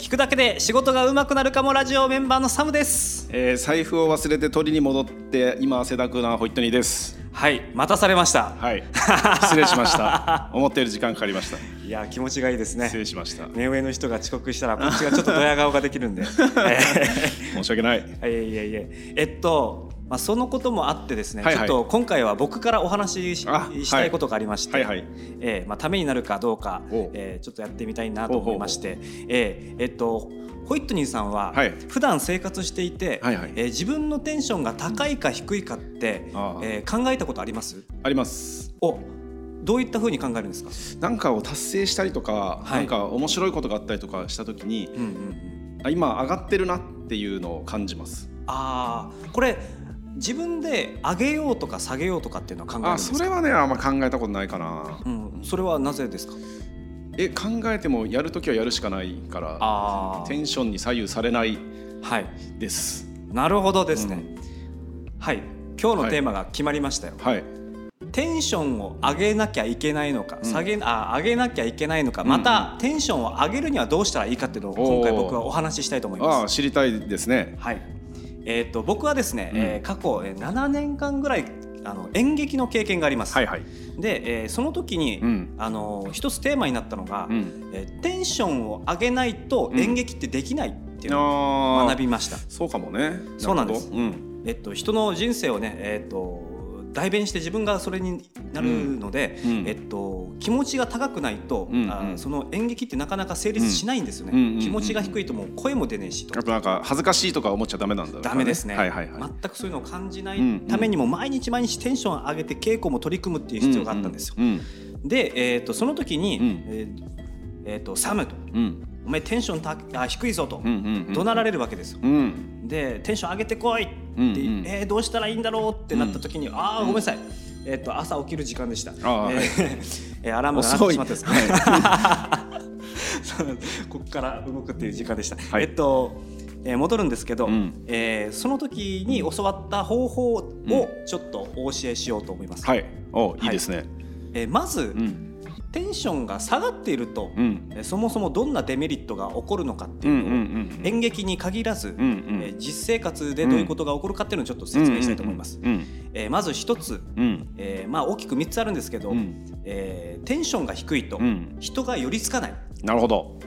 聞くだけで仕事が上手くなるかもラジオメンバーのサムです。えー、財布を忘れて取りに戻って今汗だくなホイットニーです。はい待たされました。はい。失礼しました。思っている時間かかりました。いや気持ちがいいですね。失礼しました。目上の人が遅刻したらこっちがちょっとドヤ顔ができるんで、申し訳ない。いえいえいえ。えっとまあ、そのこともあってですね、はいはい。ちょっと今回は僕からお話ししたいことがありまして、はい。はいえーまあ、ためになるかどうかえーちょっとやってみたいなと思いまして、えーえっとホイットニーさんははい。普段生活していて、はいはい。えー自分のテンションが高いか低いかって、ああえー考えたことあります？あります。おどういったふうに考えるんですか、なんかを達成したりとか、はい。なんか面白いことがあったりとかした時にうんうんうん、あ今上がってるなっていうのを感じます。ああこれ自分で上げようとか下げようとかっていうのは考えるんあですか？それはねあんま考えたことないかな。うん、それはなぜですか？え考えてもやるときはやるしかないからあテンションに左右されないあはい。です。なるほどですね、はい。今日のテーマが決まりましたよ、はい。テンションを上げなきゃいけないのか、ん。下げあ上げなきゃいけないのか、んまたテンションを上げるにはどうしたらいいかっていうのを今回僕はお話ししたいと思いあます。あ知りたいですね。はいえー、と僕はですね、うん。えー過去えー7年間ぐらいあの演劇の経験があります。はいはい。で、えーその時に、うん。あの一つテーマになったのが、うん。えーテンションを上げないと演劇ってできないっていうのをあ学びました。そうかもね。そうなんです。うん。えっと、人の人生をね、えっと、代弁して自分がそれになるので、うんうんえっと、気持ちが高くないと、うんうん。あーその演劇ってなかなか成立しないんですよね、うんうんうんうん。気持ちが低いともう声も出ねえしと。あとなんか恥ずかしいとか思っちゃダメなんだろうね。ダメですね、はいはいはい。全くそういうのを感じないためにも毎日毎日テンション上げて稽古も取り組むっていう必要があったんですよ。うんで、えっとその時に、うん。えーえーとサムと。うん「お前テンションたあ低いぞ」と、うんうんうん。怒鳴られるわけですよ。うん。でテンション上げてこいって、うんうん。えーどうしたらいいんだろうってなった時に、ああごめんなさい、えっと朝起きる時間でした。えーえーアラームが鳴ってしまったんです。そうここから動くっていう時間でした。はい。えっと、えー戻るんですけど、うん。えーその時に教わった方法をちょっとお教えしようと思います。はい。おいいですね。えーまず、うんテンションが下がっていると、うん。えーそもそもどんなデメリットが起こるのかってうんういうのを、ん。演劇に限らず、うんうんえー実生活でどういうことが起こるかっていうのをちょっと説明したいと思います。うんえーまず一つ、うん。えーまあ、大きく3つあるんですけど、うん。えーテンションが低いとうん。人が寄りつかない、なるほど。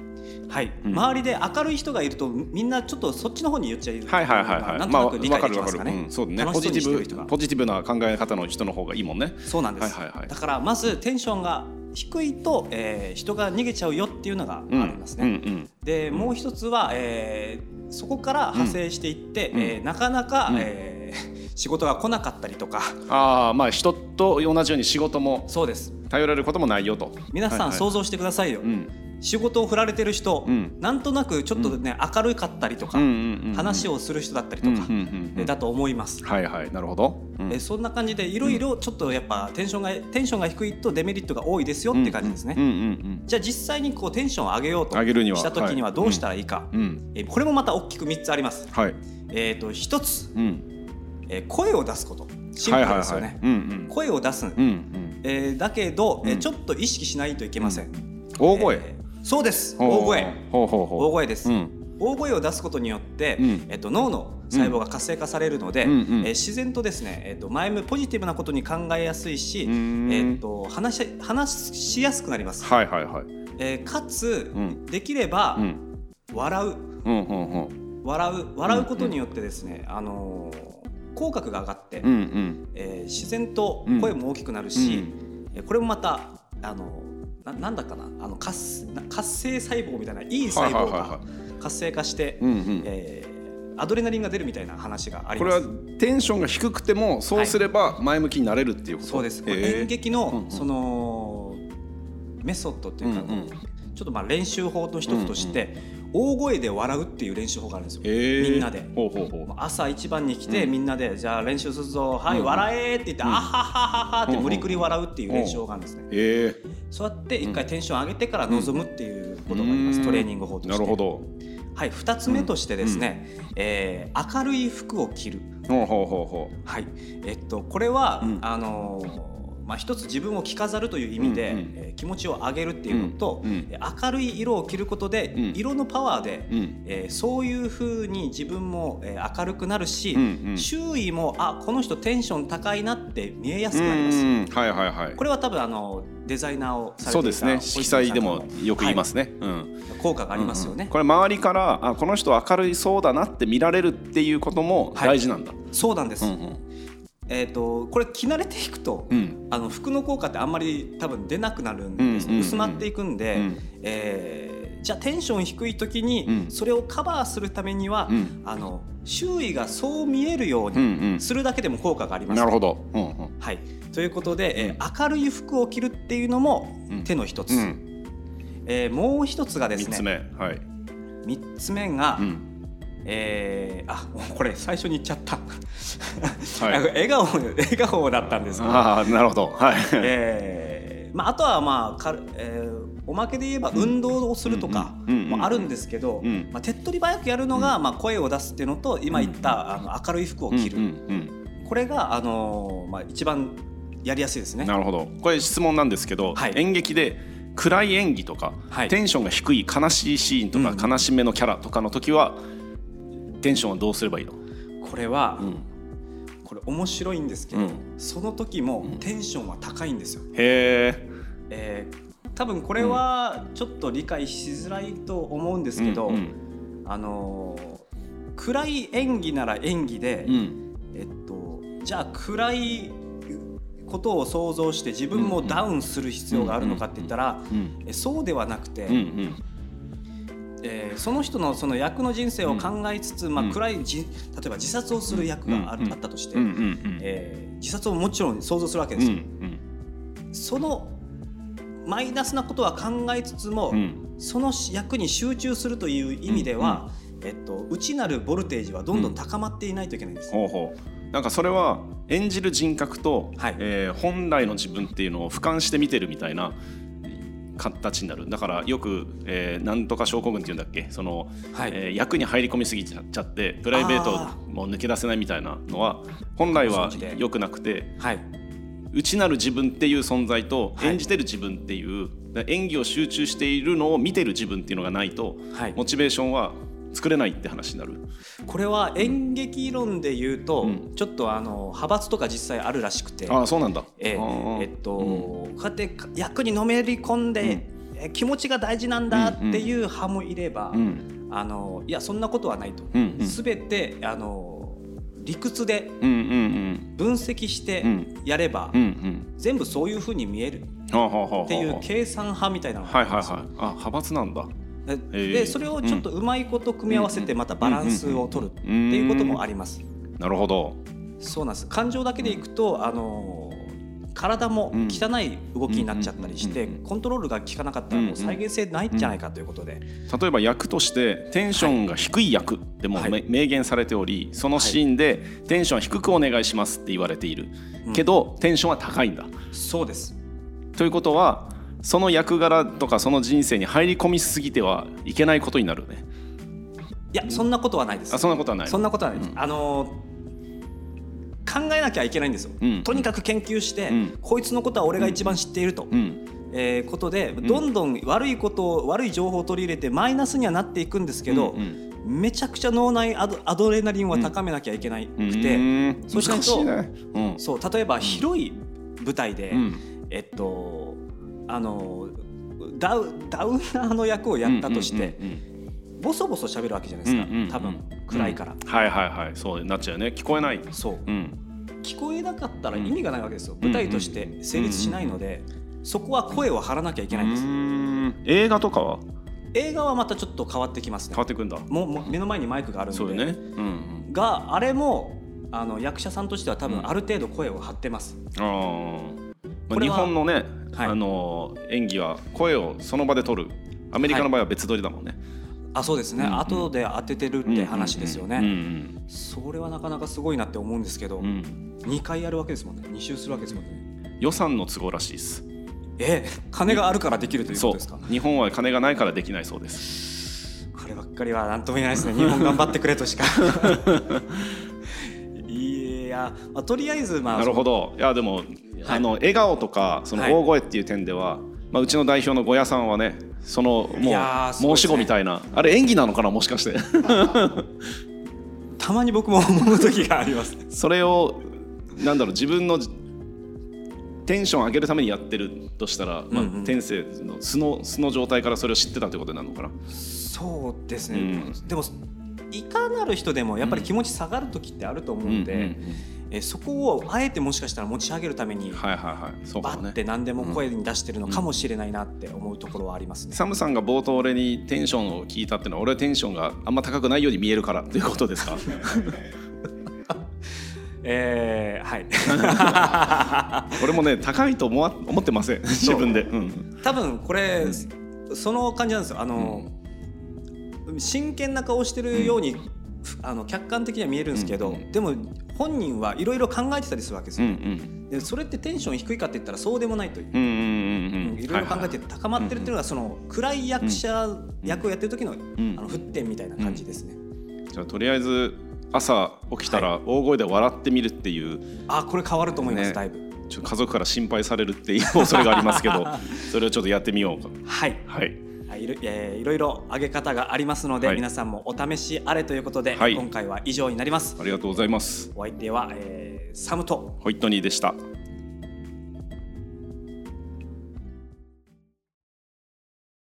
はい。うん。周りで明るい人がいるとみんなちょっとそっちの方に寄っちゃいるはいはいはいはい。なんとなく理解できますかね、わるわる。うん。そうだねポジティブポジティブな考え方の人の方がいいもんね。そうなんです、はいはいはい。だからまずテンションが低いと、えー人が逃げちゃうよっていうのがありますね、うんうん。でもう一つは、えーそこから派生していって、うん。えーなかなか、うん。えー 仕事が来なかったりとか。ああまあ人と同じように仕事もそうです。頼れることもないよと。皆さんはいはい。想像してくださいよ、うん仕事を振られてる人、うん。なんとなくちょっとね、明るかったりとか、うんうんうん話をする人だったりとか、うんうんうんだと思います。はいはいなるほど。うん。えそんな感じでいろいろちょっとやっぱテンションがテンションが低いとデメリットが多いですよって感じですね。うんうんうんじゃあ実際にこうテンションを上げようとした時にはどうしたらいいか、うんうん。えこれもまた大きく3つあります。はい。えー、と1つ、うん。えー声を出すこと。シンプルですよね。うんうん。声を出す、うんうん。えーだけど、えちょっと意識しないといけません。大声。えーそうです。大声。大声です。うん。大声を出すことによって、うん。えっと、脳の細胞が活性化されるので、うんうん。えー自然とですね、えっと、前向ポジティブなことに考えやすいし、うん。えっと、話し話しやすくなります、はいはいはい。えーかつ、うん。できれば、うん。笑う。うんうんうん。笑う。笑うことによってですね、あのー口角が上がって、うんうん。えー自然と声も大きくなるし、えーこれもまたあのななんだかな？あの活な活性細胞みたいないい細胞はいはいはいがは活性化して、うんうん。えーアドレナリンが出るみたいな話がありこれはます。テンションが低くてもそうすれば前向きになれるっていうこと？そうです。これへー。演劇うんうん。のそのメソッドっていうか、うんうん。ちょっとまあ練習法の一つとして、大声で笑うっていう練習法があるんですよ。みんなで。ほうほうほう。朝一番に来て、うん。みんなでじゃあ練習するぞ。はい、うん。笑えって言って、うん。あははははってうんうん。無理くり笑うっていう練習法があるんですね。そうやって一回テンション上げてから臨むっていうことがあります、うん。トレーニング法として。なるほど。はい、二つ目としてですね、えー明るい服を着る。ほうほうほうほはい、えっとこれは、うん。あのーまあ、一つ自分を着飾るという意味で、うんうん。えー気持ちを上げるっていうのと、うんうん。えー明るい色を着ることで、うん。色のパワーで、うん。えーそういうふうに自分も、えー明るくなるし、うんうん。周囲もあこの人テンション高いなって見えやすくなります。うんはいはいはい。これは多分あのデザイナーをそうですね。色彩でもよく言いますね、ね、うん。はい効果がありますよね、これ周りからあこの人明るいそうだなって見られるっていうことも大事なんだ、そうなんです、うんうんえー、とこれ着慣れていくと、うん。あの服の効果ってあんまり多分出なくなるんです、うんうんうん薄まっていくんで、うん。えーじゃあテンション低い時にうん。それをカバーするためには、うん。あの周囲がそう見えるよううんにするだけでも効果があります。なるほど、うんうん。はい、ということで、えー明るい服を着るっていうのもうん。手の一つ、うん、えーもう一つがです3つね目。はい、三つ目が、うんえーあこれ最初に言っちゃった、はい。笑顔笑顔だったんですけど。ああなるほど。はい、えーまあ、あとはまあかる、えーおまけで言えば運動をするとかもあるんですけど、うん。まあ、手っ取り早くやるのが、まあ、声を出すっていうのと今言ったあの明るい服を着る、これが、あのーまあ、一番やりやすいですね。うんなるほど。これ質問なんですけど、はい。演劇で暗い演技とか、はい。テンションが低い悲しいシーンとか、うん。悲しめのキャラとかの時はテンションはどうすればいいの、これは、うん。これ面白いんですけど、うん。その時もテンションは高いんですよ。へええー多分これはちょっと理解しづらいと思うんですけど、うんうん。あのー暗い演技なら演技で、うん。えっと、じゃあ暗いことを想像して自分もダウンする必要があるのかって言ったら、うん。えそうではなくて、うんうんえーその人のその役の人生を考えつつ、まあ、うん暗いじ例えば自殺をする役があ,、ったとして、えー自殺をもちろん想像するわけでうすよ。ん。そのマイナスなことは考えつつも、うん。その役に集中するという意味では、えっと、内なるボルテージはどんどん高まっていないといけないんです。ほうほう。なんかそれは演じる人格と、はい。えー本来の自分っていうのを俯瞰して見てるみたいな形になる。だからよく、えーなんとか症候群っていうんだっけ？その、はい。えー役に入り込みすぎちゃってプライベートあも抜け出せないみたいなのは本来は良くなくてはい、内なる自分っていう存在とはい。演じてる自分っていう、演技を集中しているのを見てる自分っていうのがないとはい。モチベーションは作れないって話になる。これは演劇論で言うと、うん。ちょっとあの派閥とか実際あるらしくて、ああそうなんだ。ええっと、こうやって役にのめり込んで、え気持ちが大事なんだっていう派もいれば、うん。あのいやそんなことはないと。うんうん。すべてあの理屈でうんうん分析してうん。やれば、うんうん。全部そういうふうに見えるっていう計算派みたいなのがはいはいあるんですよ。はい。あ派閥なんだでそれをちょっとうまいこと組み合わせてまたバランスを取るっていうこともあります。なるほど。そうなんです。感情だけでいくとあの体も汚い動きになっちゃったりしてうんうんうんうん。コントロールが効かなかったらもう再現性ないんじゃないかということで、例えば役としてテンションが低い役でもはい。め明言されておりそのシーンでテンション低くお願いしますって言われている。うん。けどテンションは高いんだ。そうです。ということはその役柄とかその人生に入り込みすぎてはいけないことになるね。いやそんなことはないです。あそんなことはないそんなことはないうん。あの考えなきゃいけないんですよ、うん。とにかく研究して、うん。こいつのことは俺が一番知っていると、うん。えーことでどんどん悪いことを悪い情報を取り入れてマイナスにはなっていくんですけど、うんうん。めちゃくちゃ脳内アドアドレナリンは高めなきゃいけなくて、うん。そうしないとねうん。そう例えば広い舞台で、うん。えっとあのダウダウナーの役をやったとして、うんうんうんボソボソ喋るわけじゃないですか、うんうんうん。多分暗いから、うん。はいはいはい。そうなっちゃうよね。聞こえない。そう。うん。聞こえなかったら意味がないわけですよ、舞台として成立しないので、そこは声を張らなきゃいけないんです、映画とかは？映画はまたちょっと変わってきますね。変わってくんだ。もう目の前にマイクがあるので。そうよね。うんがあれもあの役者さんとしては多うん。分ある程度声を張ってます、あー。まあ日本のね、はい。あの演技は声をその場で取る。アメリカの場合は別撮りだもんね、あそうですね、うんうん。後で当ててるって話ですよね、うんそれはなかなかすごいなって思うんですけど、うん。うん2回やるわけですもんね。2周するわけですもんね。予算の都合らしいです。え金があるからできるということですか？日本は金がないからできないそうです。こればっかりは何とも言えないですね。日本頑張ってくれとしか。いや、まあ、とりあえずまあなるほど。いやでもあの笑顔とかその大声っていう点では、まあ、うちの代表の小屋さんはねそのもう申し子みたいな、あれ演技なのかなもしかして。たまに僕も思う時があります それをなんだろう自分のテンション上げるためにやってるとしたら、まあ、天性の素の素の状態からそれを知ってたってことなのかな。そうですね、うん、でもいかなる人でもやっぱり気持ち下がる時ってあると思うんで、えそこをあえてもしかしたら持ち上げるために、はいはいはい、そうバッて何でも声に出してるのかもしれないなって思うところはありますね。サムさんが冒頭俺にテンションを聞いたっていうのは俺はテンションがあんま高くないように見えるからということですか？えー、はい。俺もね高いと思わ思ってません。自分で、うん、多分これ、うん、その感じなんですよ。あの、うん、真剣な顔してるように、あの客観的には見えるんですけど、でも本人はいろいろ考えてたりするわけですよ、でそれってテンション低いかって言ったらそうでもないという。いろいろ考えて高まってるっていうのがその暗い役者役をやってる時の,、あの沸点みたいな感じですね。じゃあとりあえず朝起きたら大声で笑ってみるっていう、はい、あこれ変わると思います、ね、だいぶ。ちょ家族から心配されるっていう恐れがありますけど それをちょっとやってみようか。はい、はいいろえー、いろいろ上げ方がありますので、はい、皆さんもお試しあれということで、はい、今回は以上になります。ありがとうございます。お相手は、えー、サムと。ホイットニーでした